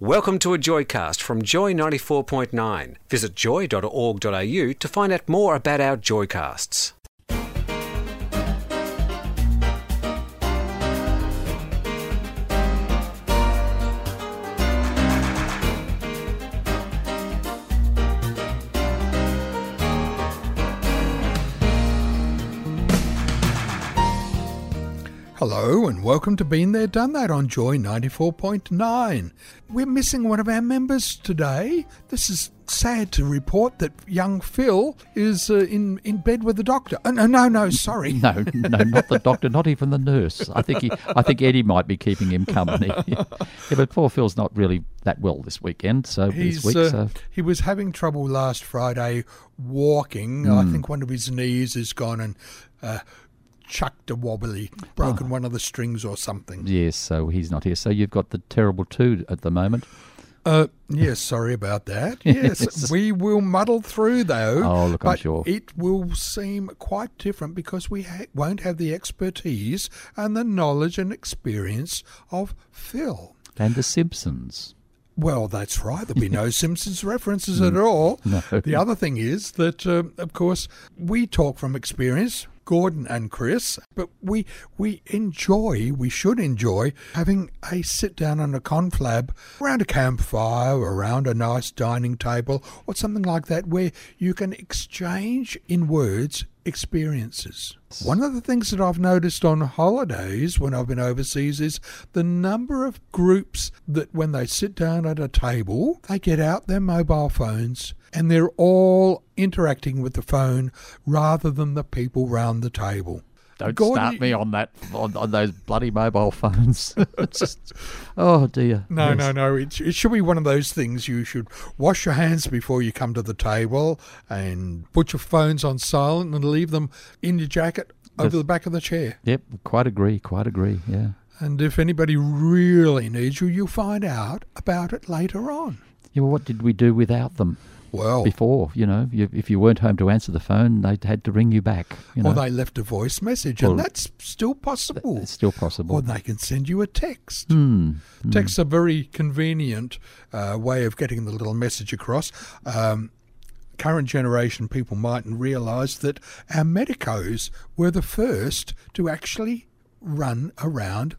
Welcome to a Joycast from Joy 94.9. Visit joy.org.au to find out more about our Joycasts. Hello and welcome to Been There Done That on Joy 94.9. We're missing one of our members today. This is sad to report that young Phil is uh, in in bed with the doctor. Oh, no, no, no, sorry. No, no, not the doctor, not even the nurse. I think he, I think Eddie might be keeping him company. yeah, but poor Phil's not really that well this weekend. So He's, this week, uh, so He was having trouble last Friday walking. Hmm. I think one of his knees has gone and uh, chucked a wobbly, broken one of the strings or something. yes, so he's not here. So you've got the terrible two at the moment. Uh, yes, sorry about that. Yes, Yes. we will muddle through though. Oh, look, I'm sure. It will seem quite different because we ha- won't have the expertise and the knowledge and experience of Phil. And the Simpsons. Well, that's right. There'll be no Simpsons references at all. No. The other thing is that, um, of course, we talk from experience, Gordon and Chris, but we we enjoy, we should enjoy having a sit down on a conflab around a campfire, around a nice dining table, or something like that, where you can exchange in words experiences. One of the things that I've noticed on holidays when I've been overseas is the number of groups that when they sit down at a table, they get out their mobile phones and they're all interacting with the phone rather than the people round the table. Don't Gordon, start me on that on, on those bloody mobile phones. Just, oh dear. No, Yes. no, no. It, it should be one of those things you should wash your hands before you come to the table and put your phones on silent and leave them in your jacket over That's- the back of the chair. Yep, quite agree. Quite agree. Yeah. And if anybody really needs you, you'll find out about it later on. Yeah. Well, what did we do without them Well, before? You know, you, if you weren't home to answer the phone, they had to ring you back. You know, or they left a voice message, Well, and that's still possible. it's still possible. Or they can send you a text. Hmm. Texts are very convenient uh, way of getting the little message across. Um, current generation people mightn't realise that our medicos were the first to actually run around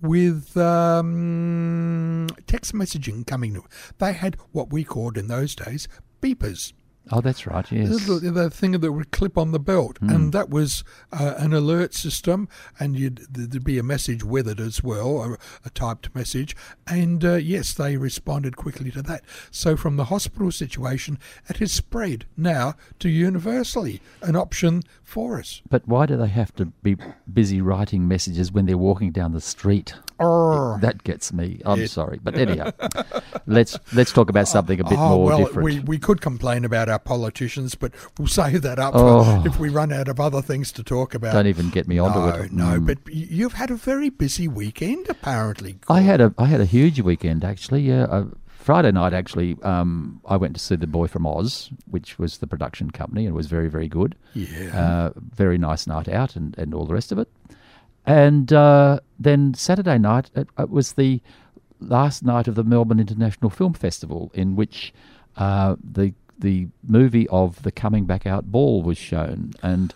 with um, text messaging coming to They had what we called in those days beepers. Oh, that's right. Yes. The, the thing that would clip on the belt, and that was uh, an alert system, and you'd, there'd be a message weathered as well, or a typed message, and uh, yes, they responded quickly to that. So from the hospital situation, it has spread now to universally an option for us. But why do they have to be busy writing messages when they're walking down the street? Arr. That gets me. I'm Yeah. sorry, but anyhow, let's let's talk about something a bit oh, more well, different. we we could complain about our politicians, but we'll save that up Oh. for if we run out of other things to talk about. Don't even get me onto no, it. No, Mm. but you've had a very busy weekend, apparently. I had a I had a huge weekend actually. Yeah, uh, Friday night actually. Um, I went to see the Boy from Oz, which was the production company, and it was very very good. Yeah. Uh, very nice night out, and and all the rest of it. And uh, then Saturday night, it, it was the last night of the Melbourne International Film Festival, in which uh, the the movie of the Coming Back Out Ball was shown, and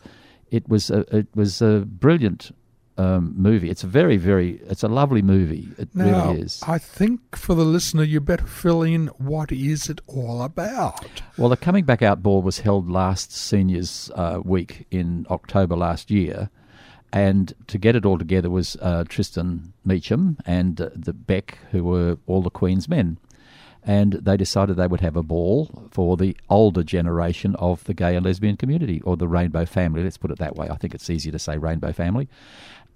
it was a, it was a brilliant um, movie. It's a very very it's a lovely movie. It now, really is. I think for the listener, you better fill in what is it all about. Well, the Coming Back Out Ball was held last Seniors uh, Week in October last year, and to get it all together was uh, Tristan Meecham and uh, the Beck, who were all the Queen's men. And they decided they would have a ball for the older generation of the gay and lesbian community, or the rainbow family. Let's put it that way. I think it's easier to say rainbow family.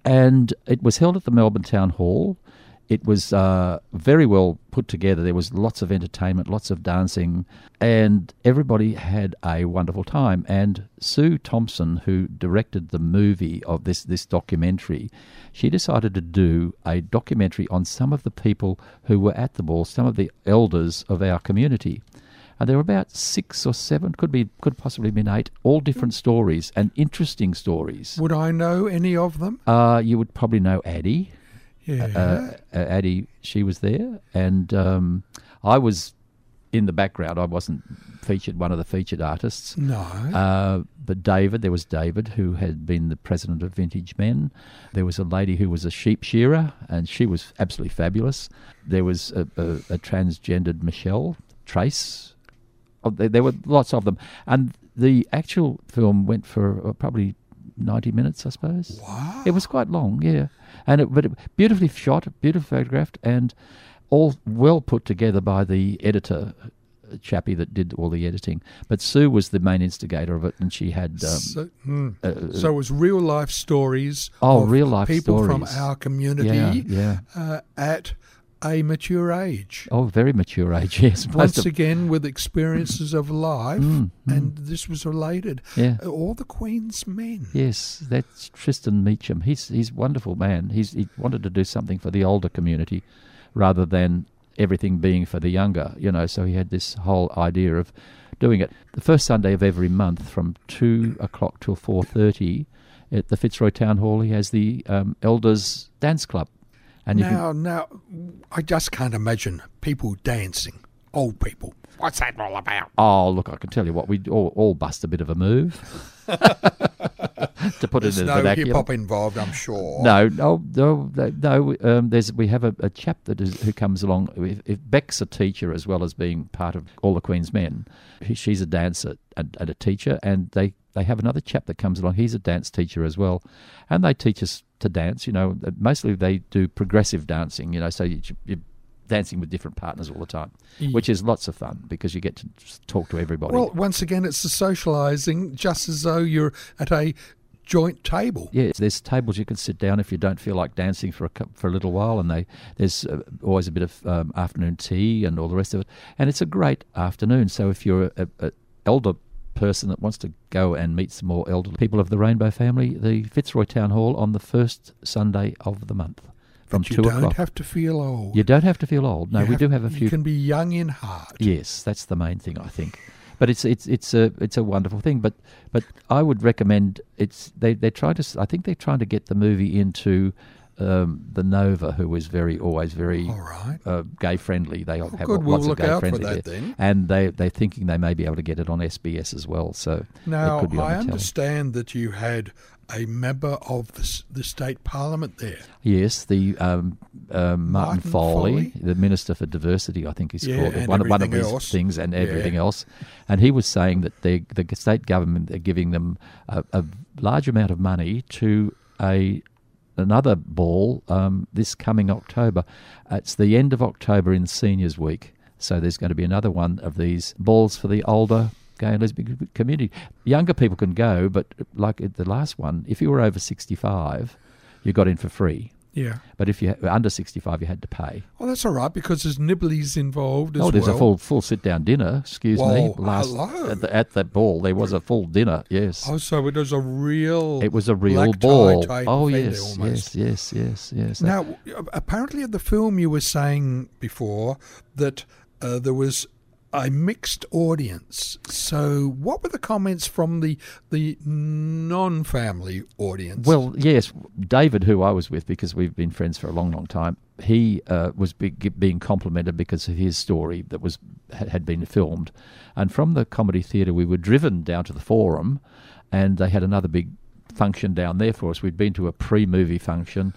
And it was held at the Melbourne Town Hall. It was uh, very well put together. There was lots of entertainment, lots of dancing, and everybody had a wonderful time. And Sue Thomson, who directed the movie of this this documentary, she decided to do a documentary on some of the people who were at the ball, some of the elders of our community. And there were about six or seven, could be, could possibly been eight, all different stories and interesting stories. Would I know any of them? Uh, you would probably know Addie. Yeah. Uh, uh, Addie, she was there, and um, I was in the background. I wasn't featured, one of the featured artists. no. Uh, but David, there was David, who had been the president of Vintage Men. There was a lady who was a sheep shearer, and she was absolutely fabulous. There was a, a, a transgendered Michelle Trace. Oh, there, there were lots of them, and the actual film went for uh, probably ninety minutes, I suppose. wow. It was quite long, yeah, and it, but it, beautifully shot, beautifully photographed, and all well put together by the editor, chappie that did all the editing. But Sue was the main instigator of it, and she had um, so, hmm. uh, So it was real life stories. Oh, of real life stories. people from our community yeah, yeah. Uh, at a mature age. Oh, very mature age. Yes, Once of, again, with experiences of life, Mm, and this was related. yeah. Uh, All the Queen's men. Yes, that's Tristan Meecham. He's he's a wonderful man. He's he wanted to do something for the older community, rather than everything being for the younger. You know, so he had this whole idea of doing it the first Sunday of every month from two o'clock till four thirty at the Fitzroy Town Hall. He has the um, Elders Dance Club, and you can, Now, now, I just can't imagine people dancing. Old people. What's that all about? oh look, I can tell you what we all, all bust a bit of a move to put There's it in no hip vernacular. hop involved, I'm sure. No, no, no, no. no, Um, there's we have a, a chap that is who comes along. If, if Beck's a teacher as well as being part of all the Queen's Men, he, she's a dancer and, and a teacher, and they they have another chap that comes along. He's a dance teacher as well, and they teach us to dance. You know, mostly they do progressive dancing. You know, so you, you're dancing with different partners all the time, which is lots of fun because you get to talk to everybody. Well, once again, it's the socialising, just as though you're at a joint table. Yeah, there's tables you can sit down if you don't feel like dancing for a for a little while, and they there's uh, always a bit of um, afternoon tea and all the rest of it, and it's a great afternoon. So if you're a, a elder person that wants to go and meet some more elderly people of the Rainbow family, the Fitzroy Town Hall on the first Sunday of the month from But you two don't o'clock. have to feel old. you don't have to feel old. No, You we do have a few. You can be young in heart. Yes, that's the main thing I think. But it's it's it's a it's a wonderful thing. But but I would recommend it's they they're trying to I think they're trying to get the movie into um, the Nova, who is very always very All right. uh, gay friendly. They have good, we'll lots of gay friendly that there. and they they're thinking they may be able to get it on SBS as well. So Now, it could be on I the understand that you had a member of the, the state parliament there. Yes, the um, um, Martin, Martin Foley, Foley? the Minister for Diversity, I think he's Yeah, called and one, of- one of his else. things, and Yeah. everything else. And he was saying that they, the state government are giving them a, a large amount of money to a another ball um, this coming October. It's the end of October in Seniors Week, so there's going to be another one of these balls for the older gay and lesbian community. Younger people can go, but like the last one, if you were over 65, you got in for free. Yeah. But if you were under 65, you had to pay. Well, that's all right because there's nibblies involved as well. oh, there's well. a full full sit down dinner. Excuse me. Whoa, Last hello. at, the, at that ball, there was a full dinner. Yes, Oh, so it was a real. it was a real ball. Oh yes, yes, yes, yes, yes. Now, apparently, at the film, you were saying before that uh, there was a mixed audience. So, what were the comments from the the non-family audience? Well, yes, David, who I was with because we've been friends for a long, long time, he uh, was be- being complimented because of his story that was had been filmed, and from the comedy theatre we were driven down to the Forum, and they had another big function down there for us. We'd been to a pre-movie function,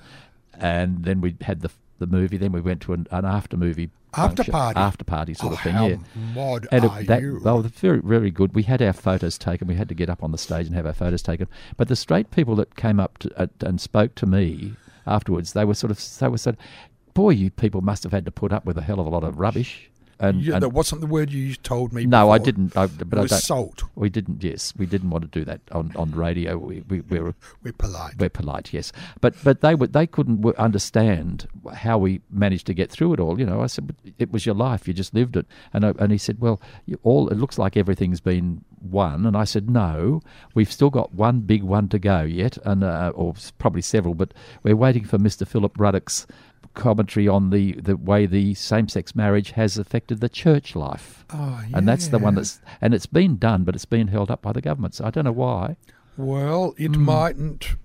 and then we had the the movie. Then we went to an, an after movie After function- party? after party sort oh, of thing. yeah. mod And it, that, you? well, very, very good. We had our photos taken. We had to get up on the stage and have our photos taken. But the straight people that came up to, uh, and spoke to me afterwards, they were sort of, they were said, "Boy, you people must have had to put up with a hell of a lot of rubbish." And, Yeah, and that wasn't the word you told me. no, I didn't. I, but It I was don't. salt. We didn't. Yes, we didn't want to do that on, on radio. We, we, we were We're polite. we're polite, yes, but but they would they couldn't understand how we managed to get through it all. You know, I said "But it was your life, you just lived it, and I, and he said, well, you, all it looks like everything's been won, and I said, no, we've still got one big one to go yet, and uh, or probably several, but we're waiting for Mr. Philip Ruddock's commentary on the, the way the same-sex marriage has affected the church life. Oh, And that's the one that's and it's been done, but it's been held up by the government. So I don't know why. Well, it Hmm. mightn't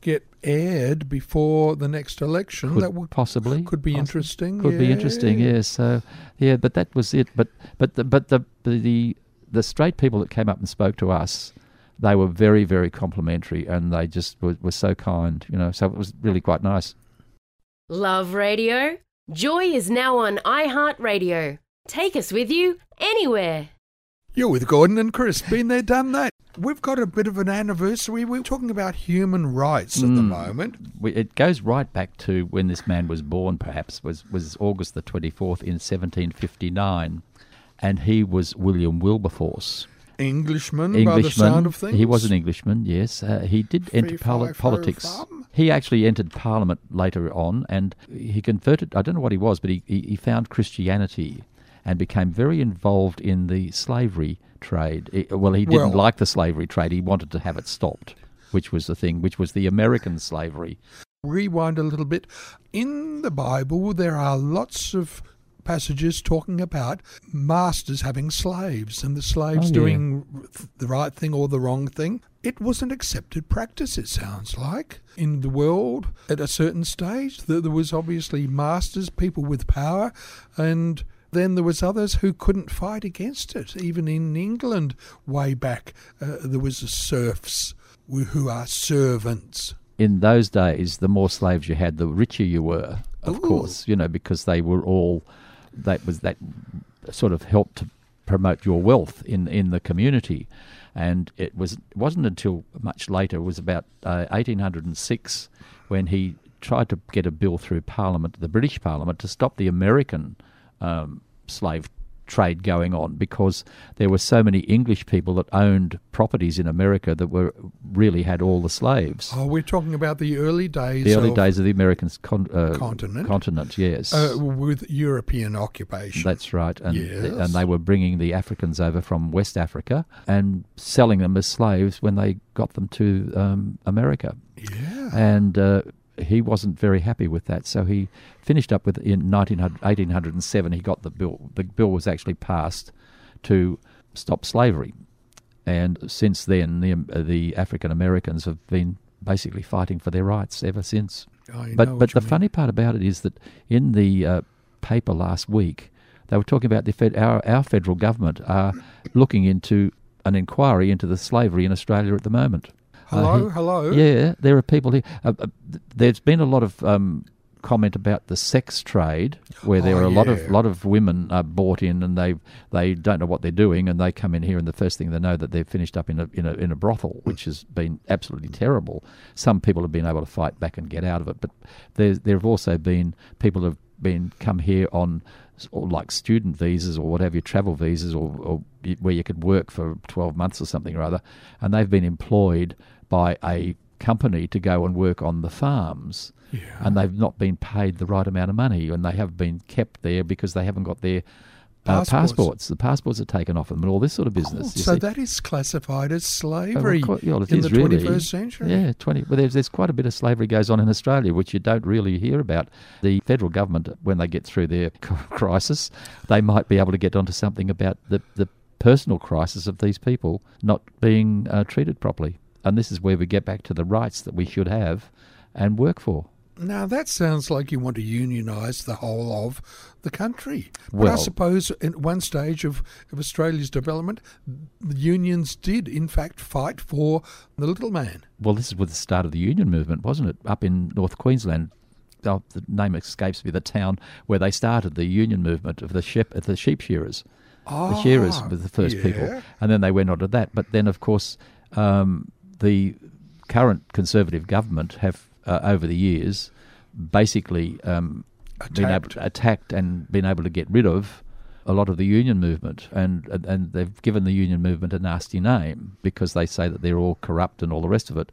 get aired before the next election. Could that would possibly could be possi- interesting. Could be interesting, yeah. So, yeah, but that was it. But but the, but the, the the the straight people that came up and spoke to us, they were very very complimentary, and they just were, were so kind, you know. So it was really quite nice. Love radio? Joy is now on iHeartRadio. Take us with you anywhere. You're with Gordon and Chris. Been there, done that. We've got a bit of an anniversary. We're talking about human rights at the Mm. moment. It goes right back to when this man was born. Perhaps was was August the twenty fourth in seventeen fifty nine, and he was William Wilberforce. Englishman, by the Englishman. sound of things. He was an Englishman, yes. Uh, he did enter poli- politics. fum. He actually entered Parliament later on, and he converted. I don't know what he was, but he, he, he found Christianity and became very involved in the slavery trade. He- well, he didn't Well- like the slavery trade. He wanted to have it stopped, which was the thing, which was the American slavery. Rewind a little bit. In the Bible, there are lots of passages talking about masters having slaves and the slaves Oh, yeah. doing the right thing or the wrong thing. It was an accepted practice, it sounds like, in the world at a certain stage. There there was obviously masters, people with power, and then there was others who couldn't fight against it. Even in England, way back, uh, there was the serfs who who are servants. in those days, the more slaves you had, the richer you were. Of Ooh. course, you know because they were all that was that sort of helped to promote your wealth in in the community, and it was it wasn't until much later. It was about uh, 1806 when he tried to get a bill through Parliament, the British Parliament, to stop the American um, slave trade going on because there were so many English people that owned properties in America that were really had all the slaves. Oh, we're talking about the early days. The early of, days of the American con- uh, Continent. Continent, yes. uh, with European occupation. That's right, and Yes. and they were bringing the Africans over from West Africa and selling them as slaves when they got them to um, America. yeah. And uh, he wasn't very happy with that, so he finished up with in 1900, 1807. He got the bill. The bill was actually passed to stop slavery, and since then, the the African Americans have been basically fighting for their rights ever since. I But but the mean. funny part about it is that in the uh, paper last week, they were talking about the fed, our our federal government are looking into an inquiry into the slavery in Australia at the moment. Uh, Hello, he- hello. Yeah, there are people here. Uh, uh, there's been a lot of um, comment about the sex trade, where there Oh, are a lot of lot of women uh, bought in, and they they don't know what they're doing, and they come in here, and the first thing they know that they're finished up in a in a in a brothel, which has been absolutely terrible. Some people have been able to fight back and get out of it, but there's there have also been people have been come here on or like student visas or whatever, your travel visas, or, or where you could work for 12 months or something or other, and they've been employed by a company to go and work on the farms. Yeah. And they've not been paid the right amount of money, and they have been kept there because they haven't got their uh, Passports. passports. The passports are taken off them, and all this sort of business. so see. that is classified as Oh, well, slavery yeah, well, in the really. 21st century. Yeah, twenty. Well, there's there's quite a bit of slavery goes on in Australia, which you don't really hear about. The federal government, when they get through their crisis, they might be able to get onto something about the the personal crisis of these people not being uh, treated properly. And this is where we get back to the rights that we should have and work for. Now that sounds like you want to unionise the whole of the country. But I suppose at one stage of, of Australia's development, the unions did in fact fight for the little man. Well, this is with the start of the union movement, wasn't it? Up in North Queensland, oh, the name escapes me. The town where they started the union movement of the sheep, the sheep shearers. the shearers Ah, were the first people, and then they went on to that. But then, of course, um, the current Conservative government have, uh, over the years, basically um, been able Attacked. attacked and been able to get rid of a lot of the union movement, and, and and they've given the union movement a nasty name because they say that they're all corrupt and all the rest of it.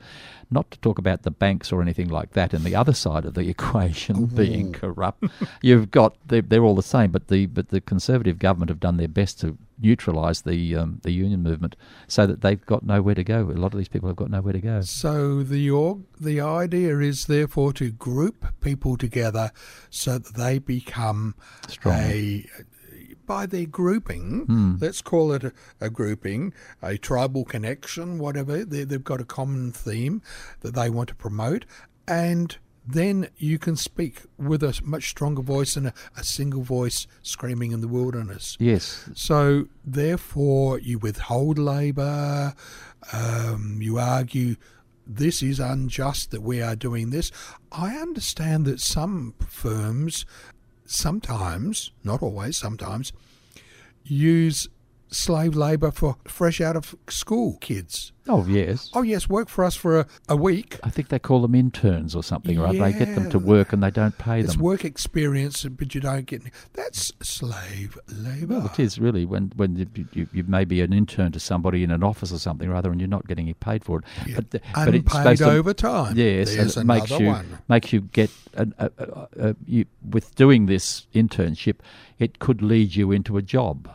Not to talk about the banks or anything like that, and the other side of the equation being corrupt. You've got they're, they're all the same, but the but the Conservative government have done their best to neutralise the um, the union movement so that they've got nowhere to go. A lot of these people have got nowhere to go. So the org, the idea is therefore to group people together so that they become Strong. a by their grouping, Hmm. let's call it a, a grouping, a tribal connection, whatever. They, they've got a common theme that they want to promote, and then you can speak with a much stronger voice than a, a single voice screaming in the wilderness. Yes, So, therefore, you withhold labour, um, you argue this is unjust that we are doing this. I understand that some firms sometimes, not always, sometimes, use slave labour for fresh out of school kids. Oh yes. Oh, yes, work for us for a, a week. I think they call them interns or something, right? They get them to work and they don't pay It's them. It's work experience, but you don't get any. That's slave labour. Well, it is really when when you, you, you may be an intern to somebody in an office or something or other, and you're not getting paid for it. Yeah. But, the, but it's Unpaid overtime. Yes, There's and it makes you one. makes you get an, a, a, a, you, with doing this internship, it could lead you into a job.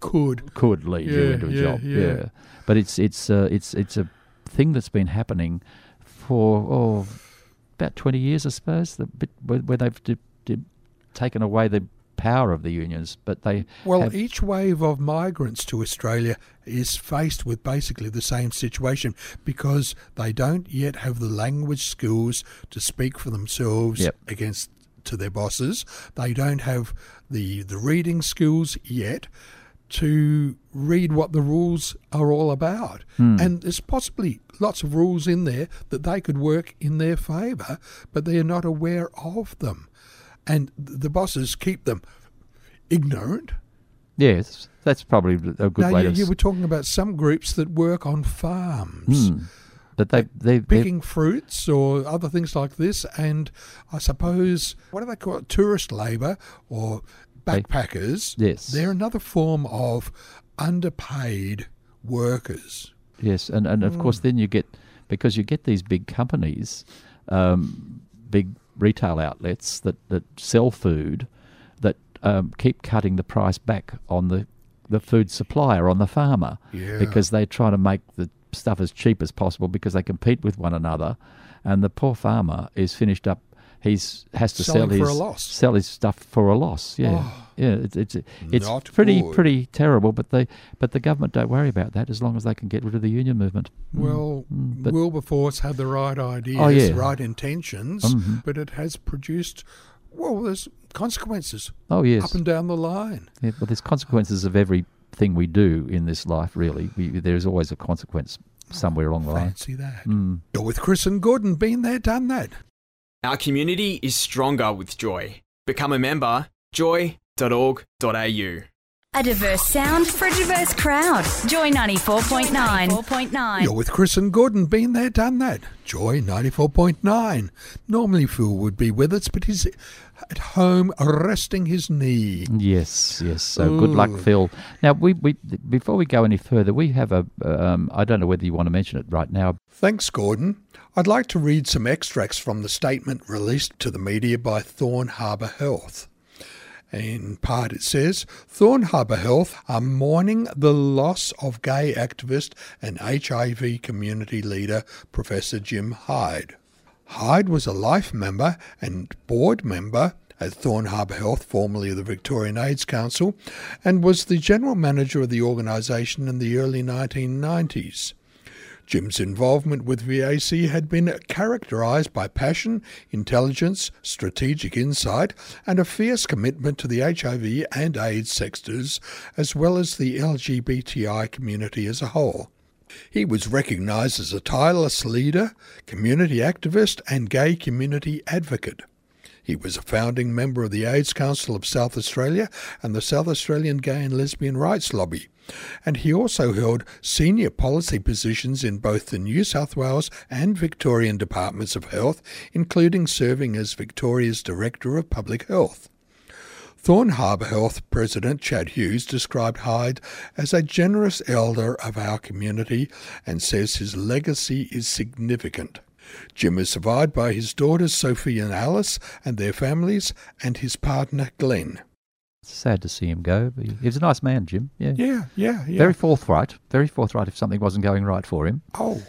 Could. Could lead you into a yeah, job. yeah. but it's it's uh, it's it's a thing that's been happening for oh about twenty years, I suppose. The bit where, where they've taken away the power of the unions, but they Well, each wave of migrants to Australia is faced with basically the same situation because they don't yet have the language skills to speak for themselves Yep. against to their bosses. They don't have the the reading skills yet to read what the rules are all about. And there's possibly lots of rules in there that they could work in their favour, but they're not aware of them. And the bosses keep them ignorant yes, that's probably a good now, way you, you were talking about some groups that work on farms, Hmm. But they they they picking fruits or other things like this, and I suppose what do they call it? Tourist labour or They- backpackers. Yes. they're another form of underpaid workers. Yes, and, and of Hmm. course, then you get because you get these big companies, um, big retail outlets that, that sell food that um, keep cutting the price back on the the food supplier on the farmer Yeah. because they try to make the stuff as cheap as possible because they compete with one another, and the poor farmer is finished up. He's has to Selling sell for his a loss. sell his stuff for a loss. Yeah, Oh. yeah. It's it's it's pretty good. pretty terrible. But they but the government don't worry about that as long as they can get rid of the union movement. Mm. Well, Mm, but- Wilberforce had the right ideas, Oh, yeah. right intentions, Mhm. but it has produced. Well, there's consequences Oh yes, up and down the line. yeah, well, there's consequences of everything we do in this life. Really, we, there's always a consequence somewhere along the line. Fancy that. Mm. You're with Chris and Gordon. Been there, done that. Our community is stronger with Joy. Become a member, joy.org.au. A diverse sound for a diverse crowd. Joy 94.9. 94.9. You're with Chris and Gordon. Been there, done that. Joy 94.9. Normally Phil would be with us, but he's at home resting his knee. Yes, yes. So good luck, Phil. Now, we, we before we go any further, we have a. Um, I don't know whether you want to mention it right now. Thanks, Gordon. I'd like to read some extracts from the statement released to the media by Thorne Harbour Health. In part, it says Thorne Harbour Health are mourning the loss of gay activist and HIV community leader Professor Jim Hyde. Hyde was a life member and board member at Thorne Harbour Health, formerly the Victorian AIDS Council, and was the general manager of the organisation in the early 1990s. Jim's involvement with VAC had been characterised by passion, intelligence, strategic insight, and a fierce commitment to the HIV and AIDS sectors, as well as the LGBTI community as a whole. He was recognised as a tireless leader, community activist, and gay community advocate. He was a founding member of the AIDS Council of South Australia and the South Australian Gay and Lesbian Rights Lobby, and he also held senior policy positions in both the New South Wales and Victorian Departments of Health, including serving as Victoria's Director of Public Health. Thorne Harbour Health President Chad Hughes described Hyde as a generous elder of our community and says his legacy is significant. Jim is survived by his daughters Sophie and Alice and their families and his partner Glenn. It's sad to see him go. But he he was a nice man, Jim. Yeah. Yeah, yeah, yeah. Very forthright. Very forthright if something wasn't going right for him. oh,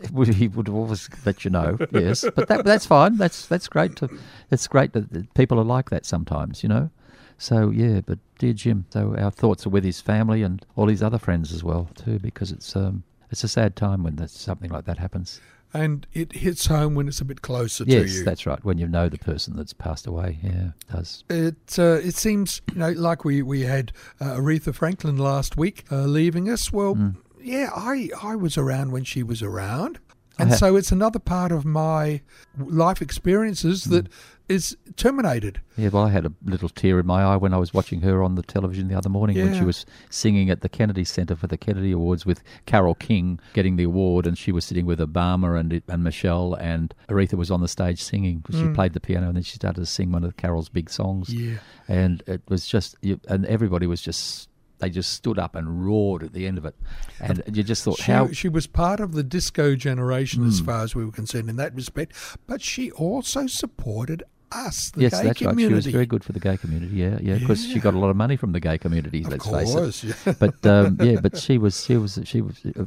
He would always let you know. Yes, but that, that's fine. That's that's great. To, it's great that that people are like that sometimes. You know. So yeah, but dear Jim, so our thoughts are with his family and all his other friends as well too, because it's um it's a sad time when something like that happens. And it hits home when it's a bit closer to Yes, you. that's right. When you know the person that's passed away, yeah, it does. It uh, it seems you know like we we had uh, Aretha Franklin last week uh, leaving us. Well, Mm. yeah, I I was around when she was around, and ha- so it's another part of my life experiences Mm. that is terminated. Yeah, well, I had a little tear in my eye when I was watching her on the television the other morning when she was singing at the Kennedy Center for the Kennedy Awards with Carole King getting the award, and she was sitting with Obama and and Michelle, and Aretha was on the stage singing. She played the piano, and then she started to sing one of Carole's big songs. Mm. Yeah. and it was just, and everybody was just. They just stood up and roared at the end of it, and you just thought, She, "How she was part of the disco generation Hmm. as far as we were concerned in that respect, but she also supported us, the yes, gay that's community. right. She was very good for the gay community. Yeah, yeah, because she got a lot of money from the gay community. Of let's face it. course, yeah. but um, yeah, but she was she was she was uh,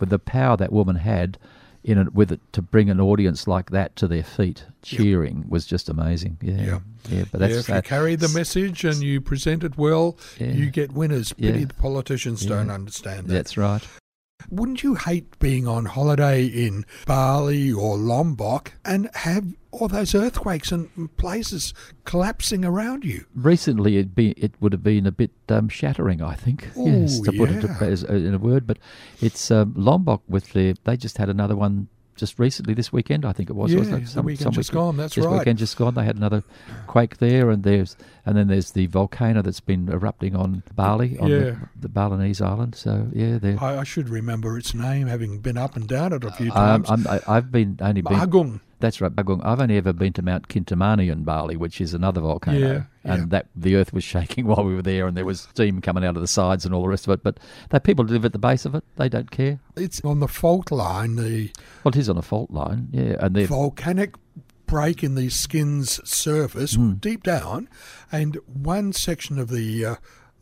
with the power that woman had in it with it to bring an audience like that to their feet cheering was just amazing. Yeah, Yeah. yeah, but that's yeah, if you carry the message and you present it well, Yeah. you get winners. Pity Yeah. the politicians Yeah. don't understand that. That's right. Wouldn't you hate being on holiday in Bali or Lombok and have all those earthquakes and places collapsing around you? Recently, it be it would have been a bit um, shattering, I think. yes, Ooh, to put it yeah. as, in a word. But it's um, Lombok with the they just had another one just recently this weekend. I think it was. Yeah, wasn't it? the weekend just gone, that's this right. weekend just gone. They had another quake there, and there's and then there's the volcano that's been erupting on Bali, on Yeah. the, the Balinese island. So yeah, they're. I, I should remember its name, having been up and down it a few Um, times. I'm, I, I've been only been. That's right, Bagung. I've only ever been to Mount Kintamani in Bali, which is another volcano, Yeah, and yeah. that the earth was shaking while we were there, and there was steam coming out of the sides and all the rest of it. But the people who live at the base of it, they don't care. It's on the fault line, the Well, it is on a fault line, yeah, and they're volcanic break in the skin's surface Hmm. deep down, and one section of the uh,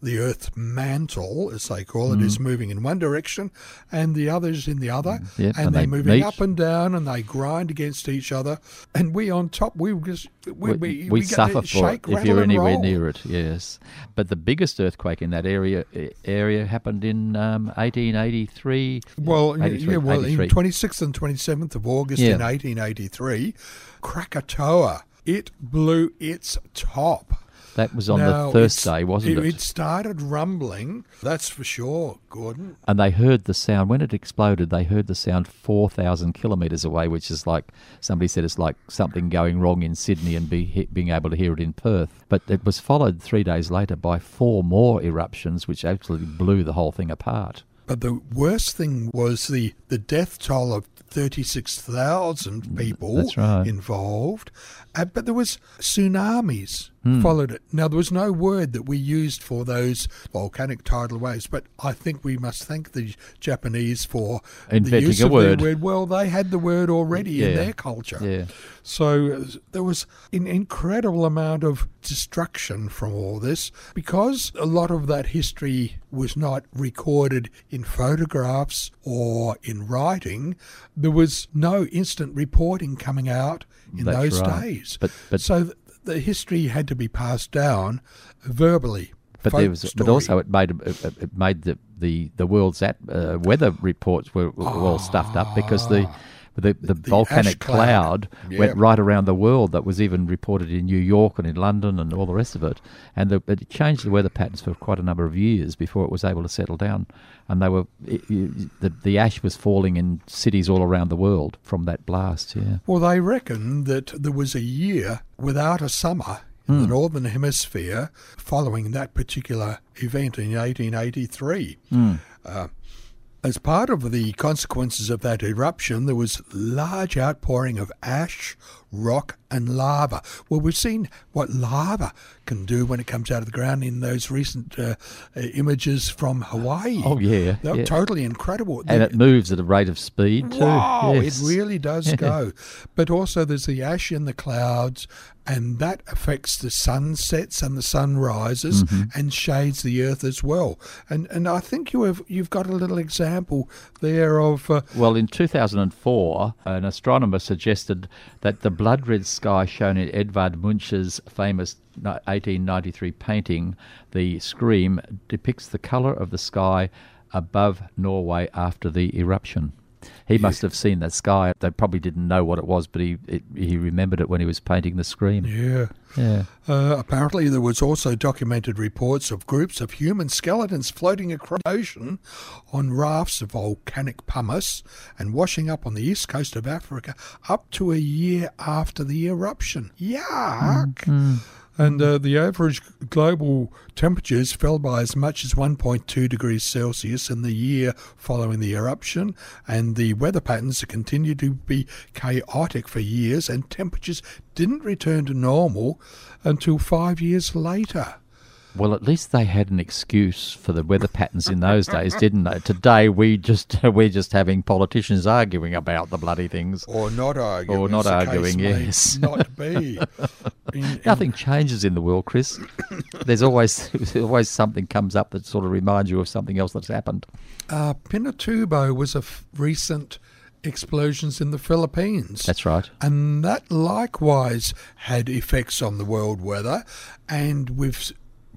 the Earth's mantle, as they call it, Hmm. is moving in one direction, and the others in the other, Yep, and, and they're they moving meet. up and down, and they grind against each other, and we on top, we just we, we, we, we get suffer for it shake, if you're anywhere roll. near it. Yes, but the biggest earthquake in that area area happened in um, 1883. Well, 83, yeah, well, 83. in 26th and 27th of August Yeah. in 1883, Krakatoa, it blew its top. That was on Now, the Thursday, wasn't it? It started rumbling, that's for sure, Gordon. and they heard the sound when it exploded. They heard the sound four thousand kilometres away, which is like somebody said it's like something going wrong in Sydney and be, being able to hear it in Perth. But it was followed three days later by four more eruptions, which absolutely blew the whole thing apart. But the worst thing was the, the death toll of 36,000 people Mm, that's right. involved. Uh, but there was tsunamis Hmm. followed it. Now, there was no word that we used for those volcanic tidal waves, but I think we must thank the Japanese for the use a of word. word. Well, they had the word already in their culture. Yeah. So uh, there was an incredible amount of destruction from all this because a lot of that history was not recorded in photographs or in writing. There was no instant reporting coming out in That's those right. days. But- but- so the history had to be passed down verbally. But there was, but also it made it, made the the the world's at, uh, weather reports were, were all stuffed up because the the, the, The volcanic cloud. cloud, went right around the world. That was even reported in New York and in London and all the rest of it. And the, it changed the weather patterns for quite a number of years before it was able to settle down. And they were it, it- the the ash was falling in cities all around the world from that blast. Yeah. Well, they reckon that there was a year without a summer in Hmm. the Northern Hemisphere following that particular event in 1883. Hmm. Uh, as part of the consequences of that eruption, there was large outpouring of ash, rock, and lava. Well, we've seen what lava can do when it comes out of the ground in those recent uh, uh, images from Hawaii. Oh, yeah, They're yeah. totally incredible. And They- it moves at a rate of speed too. Wow, Yes. it really does go. But also, there's the ash in the clouds, and that affects the sunsets and the sunrises, Mm-hmm. and shades the earth as well. And and I think you have you've got a little example there of uh, Well, in 2004, an astronomer suggested that the blood red sky shown in Edvard Munch's famous 1893 painting, The Scream, depicts the colour of the sky above Norway after the eruption. He must have seen that sky. They probably didn't know what it was, but he it, he remembered it when he was painting The Scream. yeah. Yeah. Uh, apparently, there was also documented reports of groups of human skeletons floating across the ocean on rafts of volcanic pumice and washing up on the east coast of Africa up to a year after the eruption. Yuck! And uh, the average global temperatures fell by as much as 1.2 degrees Celsius in the year following the eruption, and the weather patterns continued to be chaotic for years, and temperatures didn't return to normal until five years later. Well, at least they had an excuse for the weather patterns in those days, didn't they? Today we just we're just having politicians arguing about the bloody things. Or not arguing. Or not arguing, yes. Not be. In- in- Nothing changes in the world, Chris. There's always always something comes up that sort of reminds you of something else that's happened. Uh, Pinatubo was a f- recent explosions in the Philippines. That's right. And that likewise had effects on the world weather. And we've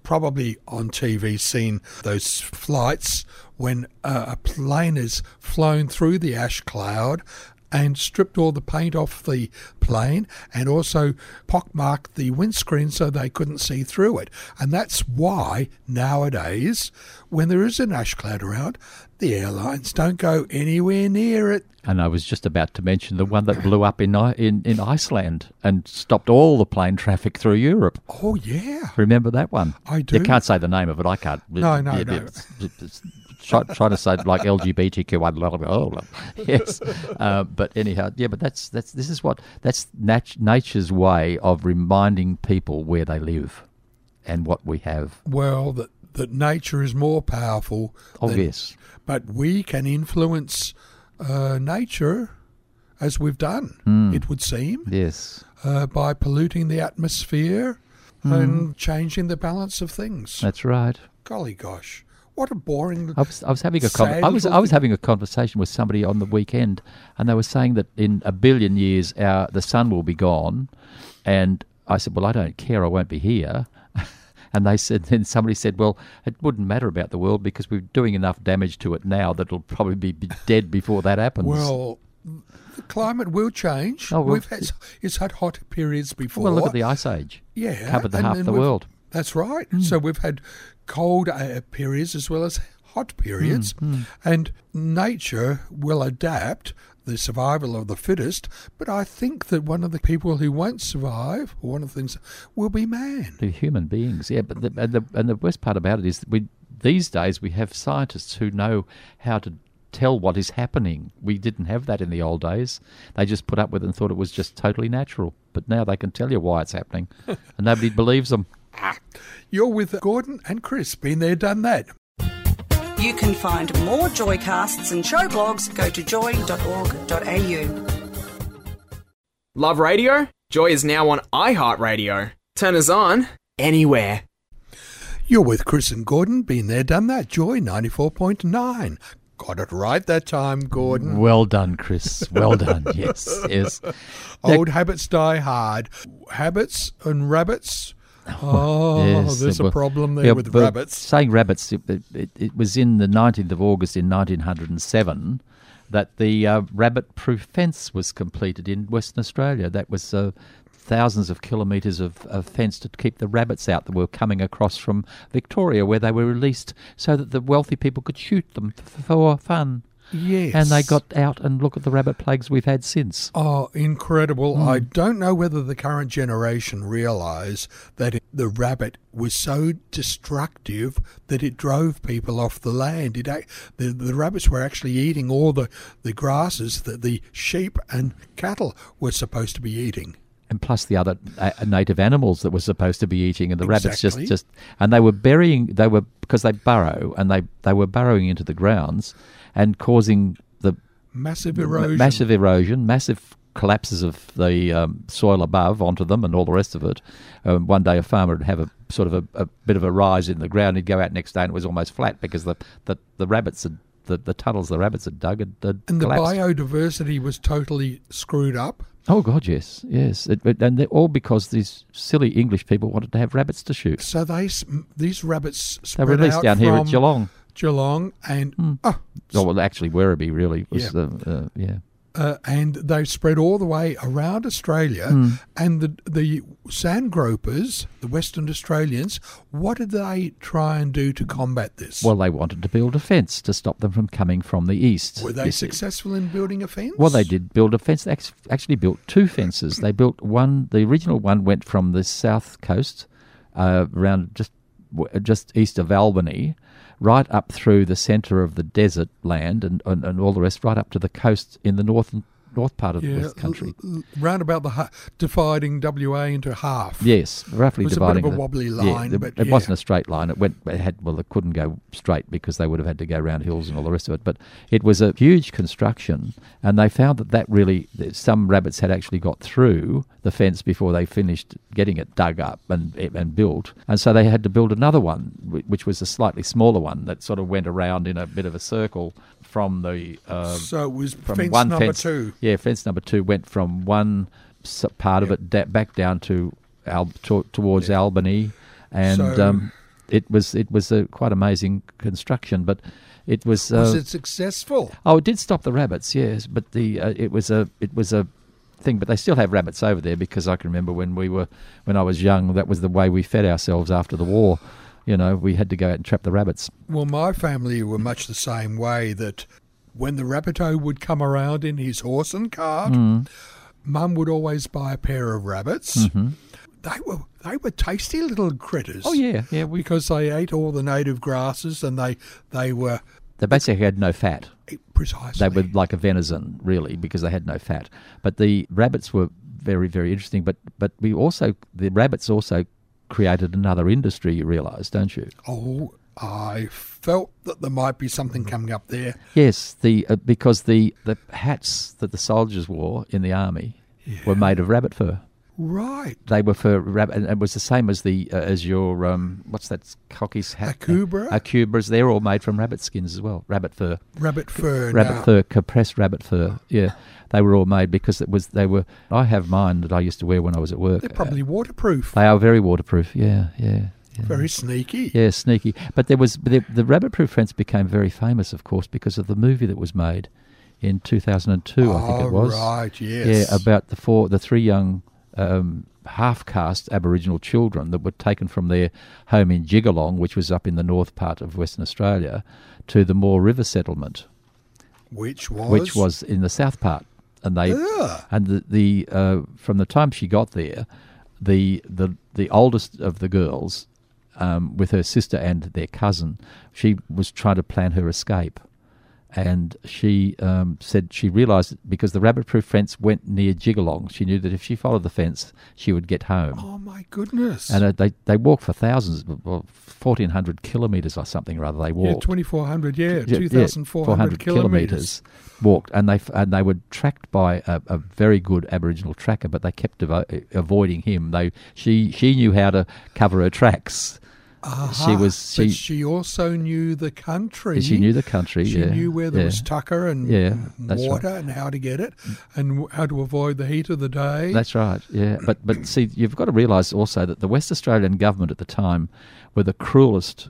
probably on TV seen those flights when uh, a plane is flown through the ash cloud and stripped all the paint off the plane and also pockmarked the windscreen so they couldn't see through it. And that's why nowadays, when there is an ash cloud around, the airlines don't go anywhere near it. And I was just about to mention the one that blew up in in, in Iceland and stopped all the plane traffic through Europe. Oh, yeah. Remember that one? I do. You can't say the name of it. I can't. No, no, no. Try, try to say like LGBTQ. yes, uh, but anyhow, yeah. But that's that's this is what that's nat- nature's way of reminding people where they live and what we have. Well, that, that nature is more powerful. Oh than- yes, But we can influence uh, nature as we've done, Hmm. it would seem, yes. uh, by polluting the atmosphere and changing the balance of things. That's right. Golly gosh, what a boring. I was, I was having a con- I was I was having a conversation with somebody on the weekend, and they were saying that in a billion years our the sun will be gone, and I said, well, I don't care, I won't be here. And they said, then somebody said, well, it wouldn't matter about the world because we're doing enough damage to it now that it'll probably be dead before that happens. Well, the climate will change. Oh, well, We've had it's had hot periods before. well, look at the ice age. Yeah, covered the half the world. That's right. Hmm. So we've had cold uh, periods as well as hot periods, Hmm, and nature will adapt the survival of the fittest. But I think that one of the people who won't survive, or one of the things, will be man. The human beings, yeah. But the, and the and the worst part about it is that we these days we have scientists who know how to tell what is happening. We didn't have that in the old days. They just put up with it and thought it was just totally natural. But now they can tell you why it's happening, and nobody believes them. You're with Gordon and Chris. Been there, done that. You can find more Joycasts and show blogs. Go to joy.org.au. Love radio? Joy is now on iHeartRadio. Turn us on anywhere. You're with Chris and Gordon. Been there, done that. Joy 94.9. Got it right that time, Gordon. Well done, Chris. Well done. yes, yes. Old habits die hard. Habits and rabbits. Oh, Yes, there's a well, problem there yeah, with rabbits. Saying rabbits, it, it, it was in the 19th of August in 1907 that the uh, rabbit-proof fence was completed in Western Australia. That was uh, thousands of kilometres of, of fence to keep the rabbits out that were coming across from Victoria, where they were released so that the wealthy people could shoot them f- for fun. Yes. And they got out and look at the rabbit plagues we've had since. Oh, incredible. Hmm. I don't know whether the current generation realise that the rabbit was so destructive that it drove people off the land. It, the, the rabbits were actually eating all the, the grasses that the sheep and cattle were supposed to be eating. And plus the other uh, native animals that were supposed to be eating, and the rabbits just just and they were burying they were because they burrow and they they were burrowing into the grounds and causing the Massive ma- erosion. massive erosion, massive collapses of the um, soil above onto them, and all the rest of it. Um, one day, a farmer would have a sort of a, a bit of a rise in the ground. He'd go out next day, and it was almost flat because the the, the rabbits had. The, the tunnels the rabbits had dug had, had And the biodiversity was totally screwed up. Oh God, yes, yes, it, it- and they're all because these silly English people wanted to have rabbits to shoot. So they these rabbits They spread were released out down here at Geelong. Geelong, and oh, Oh well, actually, Werribee really was Yeah. the uh, yeah. Uh, and they spread all the way around Australia. Hmm. And the the sand gropers, the Western Australians, what did they try and do to combat this? Well, they wanted to build a fence to stop them from coming from the east. Were they successful in building a fence? Well, they did build a fence. They actually built two fences. They built one. The original one went from the south coast, uh, around just just east of Albany, right up through the centre of the desert land and, and, and all the rest, right up to the coast in the north north part of Yeah, the country. l- round about the ha- dividing WA into half. Yes, roughly It a bit dividing. of a the- wobbly yeah, line, the- but it yeah. wasn't a straight line. It went. It had. Well, it couldn't go straight because they would have had to go around hills and all the rest of it. But it was a huge construction, and they found that that really that some rabbits had actually got through the fence before they finished getting it dug up and and built, and so they had to build another one, which was a slightly smaller one that sort of went around in a bit of a circle from the. Uh, So it was from fence one number fence, two. Yeah, fence number two went from one part of it da- back down to, Al- to towards Albany, and So- um, it was it was a quite amazing construction, but it was. Uh, Was it successful? Oh, it did stop the rabbits, yes, but the uh, it was a it was a thing, but they still have rabbits over there because I can remember when we were when I was young, that was the way we fed ourselves after the war. You know, we had to go out and trap the rabbits. Well, my family were much the same way that when the rabbito would come around in his horse and cart, Mm. Mum would always buy a pair of rabbits. They were they were tasty little critters. Mm-hmm. Oh yeah, yeah. We because they ate all the native grasses and they they were they basically had no fat. precisely. They were like a venison, really, because they had no fat. But the rabbits were very, very interesting. But but we also the rabbits also created another industry. You realise, don't you? oh, I felt that there might be something coming up there. Yes, the uh, because the the hats that the soldiers wore in the army were made of rabbit fur. Right. They were for rabbit, and it was the same as the uh, as your um, what's that cocky's hat? Akubra? A cobras. They're all made from rabbit skins as well, rabbit fur. Rabbit fur. rabbit now. fur, compressed rabbit fur. Yeah, they were all made because it was they were. I have mine that I used to wear when I was at work. They're probably waterproof. They are very waterproof. Yeah, yeah, yeah. Very sneaky. Yeah, sneaky. But there was the, the rabbit proof fence became very famous, of course, because of the movie that was made in 2002. I think Oh, it was. right, yes. Yeah, about the four, the three young um, half-caste Aboriginal children that were taken from their home in Jigalong, which was up in the north part of Western Australia, to the Moore River settlement. Which was which was? in the south part, and they Ugh. and the, the uh, from the time she got there, the the the oldest of the girls, um, with her sister and their cousin, she was trying to plan her escape, and she um, said she realised because the rabbit-proof fence went near Jigalong, she knew that if she followed the fence, she would get home. Oh my goodness. And uh, they they walked for thousands, well, fourteen hundred kilometres or something or other. They yeah, walked. 2400, yeah, Yeah, yeah, 2400 kilometres. walked, and they f- and they were tracked by a, a very good Aboriginal tracker, but they kept avo- avoiding him. They she she knew how to cover her tracks. She Aha, was but she she also knew the country. she knew the country. She yeah, knew where there yeah. was tucker and Yeah, that's right. water and how to get it and how to avoid the heat of the day. That's right. Yeah, but but see, you've got to realise also that the West Australian government at the time were the cruelest,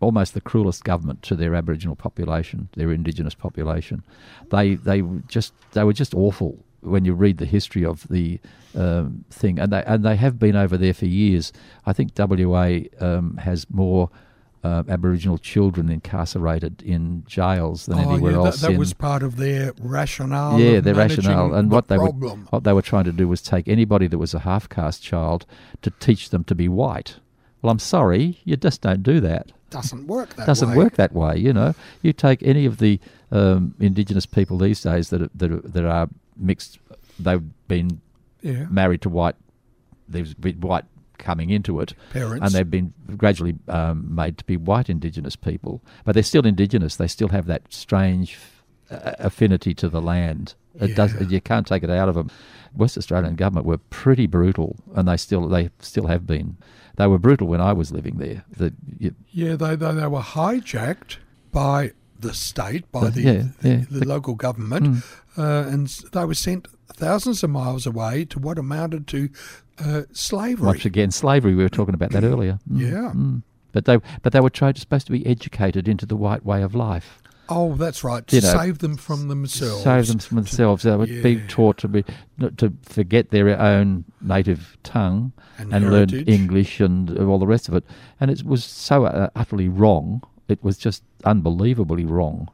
almost the cruelest government to their Aboriginal population, their Indigenous population. They they just they were just awful when you read the history of the um, thing, and they and they have been over there for years. I think WA um, has more. Uh, Aboriginal children incarcerated in jails than oh, anywhere yeah, else. that, that in, was part of their rationale. yeah, their rationale and the what they were what they were trying to do was take anybody that was a half caste child to teach them to be white. Well, I'm sorry, you just don't do that. doesn't work that Doesn't way. work that way. You know, you take any of the um, indigenous people these days that are, that are, that are mixed. They've been Yeah. married to white. There's been white coming into it, Parents. and they've been gradually um, made to be white Indigenous people. But they're still Indigenous. They still have that strange uh, affinity to the land. It does. Yeah. You can't take it out of them. West Australian government were pretty brutal, and they still they still have been. They were brutal when I was living there. The, you, Yeah, they, they they were hijacked by the state, by The- the yeah, yeah. the, local government, uh, and they were sent thousands of miles away to what amounted to uh, slavery. once again, slavery. We were talking about that earlier. Mm, Yeah. mm. But they but they were tried, supposed to be educated into the white way of life. Oh, that's right. To You know, save them from themselves. Save them from themselves. They would be taught to be to forget their own native tongue And learn. English and all the rest of it. And it was so uh, utterly wrong. It was just unbelievably wrong.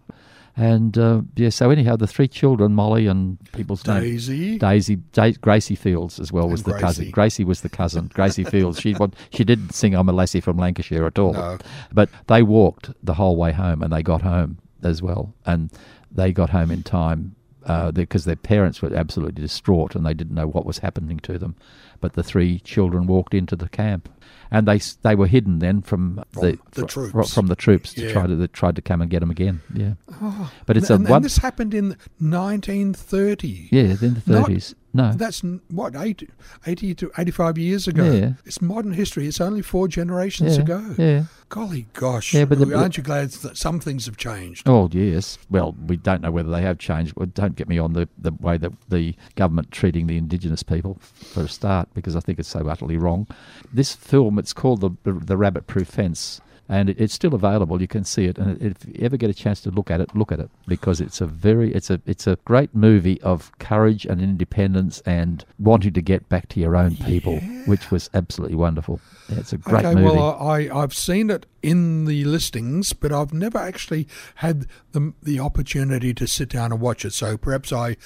And uh, yeah, so anyhow, the three children, Molly and people's. Daisy. Daisy, da- Gracie Fields as well was And the cousin. Gracie. Gracie was the cousin. Gracie Fields. She she didn't sing "I'm a lassie from Lancashire" at all. No. But they walked the whole way home, and they got home as well, and they got home in time uh, because their parents were absolutely distraught and they didn't know what was happening to them. But the three children walked into the camp, and they they were hidden then from, the, From the fr- troops. from the troops to Yeah. try to that tried to come and get them again. Yeah, oh. but it's and, a and one. this happened in 1930. Yeah, in the Not- thirties. No, That's what 80, 80 to 85 years ago. Yeah. It's modern history. It's only four generations yeah, ago. Yeah. Golly gosh. Yeah, but the- aren't you glad that some things have changed? Oh yes. Well, we don't know whether they have changed. Well, don't get me on the, the way that the government treating the indigenous people for a start, because I think it's so utterly wrong. This film, it's called the the, the Rabbit Proof Fence, and it, it's still available. You can see it, and if you ever get a chance to look at it, look at it because it's a very it's a it's a great movie of courage and independence and wanting to get back to your own people, which was absolutely wonderful. Yeah, it's a great movie. okay, movie. well, I, I've seen it in the listings, but I've never actually had the, the opportunity to sit down and watch it. So perhaps I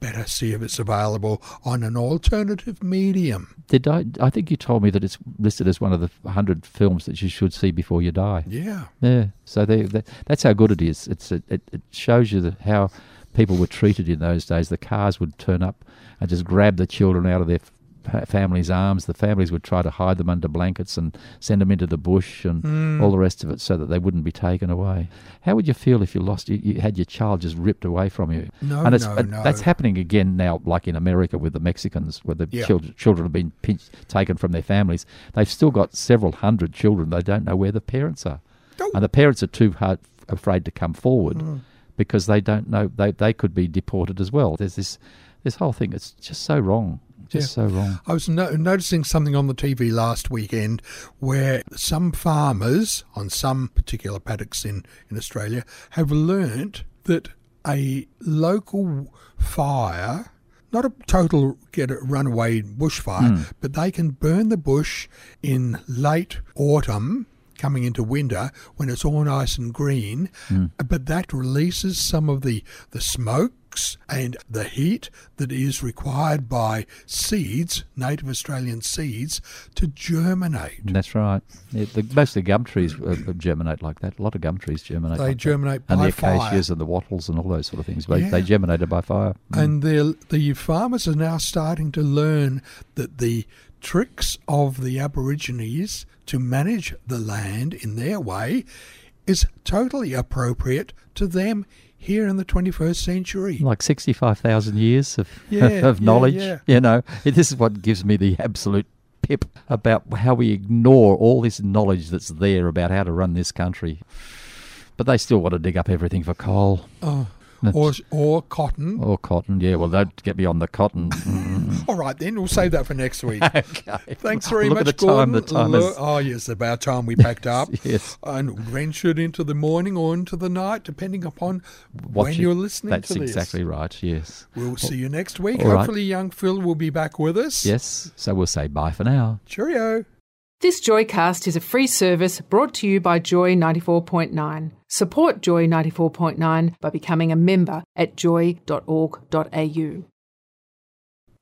better see if it's available on an alternative medium. Did I? I think you told me that it's listed as one of the hundred films that you should see before you die. Yeah. Yeah, so they, they, that's how good it is. It's it, it, it shows you how people were treated in those days. The cars would turn up and just grab the children out of their f- families' arms. The families would try to hide them under blankets and send them into the bush and all the rest of it, so that they wouldn't be taken away. How would you feel if you lost you, you had your child just ripped away from you? No, and it's, no, no. That's happening again now, like in America with the Mexicans, where the Yeah. children, children have been pinched, taken from their families. They've still got several hundred children. They don't know where the parents are, Oh. and the parents are too hard, afraid to come forward Mm. because they don't know they they could be deported as well. There's this this whole thing. It's just so wrong, just so wrong. I was no- noticing something on the TV last weekend where some farmers on some particular paddocks in, in Australia have learnt that a local fire, not a total get a runaway bushfire, hmm. but they can burn the bush in late autumn. Coming into winter when it's all nice and green, but that releases some of the, the smokes and the heat that is required by seeds, native Australian seeds, to germinate. That's right. Yeah, the, most of the gum trees uh, uh, germinate like that. A lot of gum trees germinate. They like that. germinate and by the fire. acacias and the wattles and all those sort of things. They, Yeah. they germinated by fire. Mm. And the the farmers are now starting to learn that the tricks of the Aborigines to manage the land in their way is totally appropriate to them here in the 21st century. like 65,000 years of, Yeah, of yeah, knowledge. yeah. You know, this is what gives me the absolute pip about how we ignore all this knowledge that's there about how to run this country. But they still want to dig up everything for coal Oh, or, or cotton. or cotton. Yeah, well, don't get me on the cotton. All right, then we'll save that for next week. okay. Thanks very Look much, at the time. Gordon. The time Lo- is. Oh, yes, about time we packed up Yes. and ventured into the morning or into the night, depending upon What when you- you're listening That's to this. exactly right, yes. We'll see you next week. All right. Hopefully, young Phil will be back with us. Yes, so we'll say bye for now. Cheerio. This Joycast is a free service brought to you by Joy 94.9. Support Joy 94.9 by becoming a member at joy.org.au.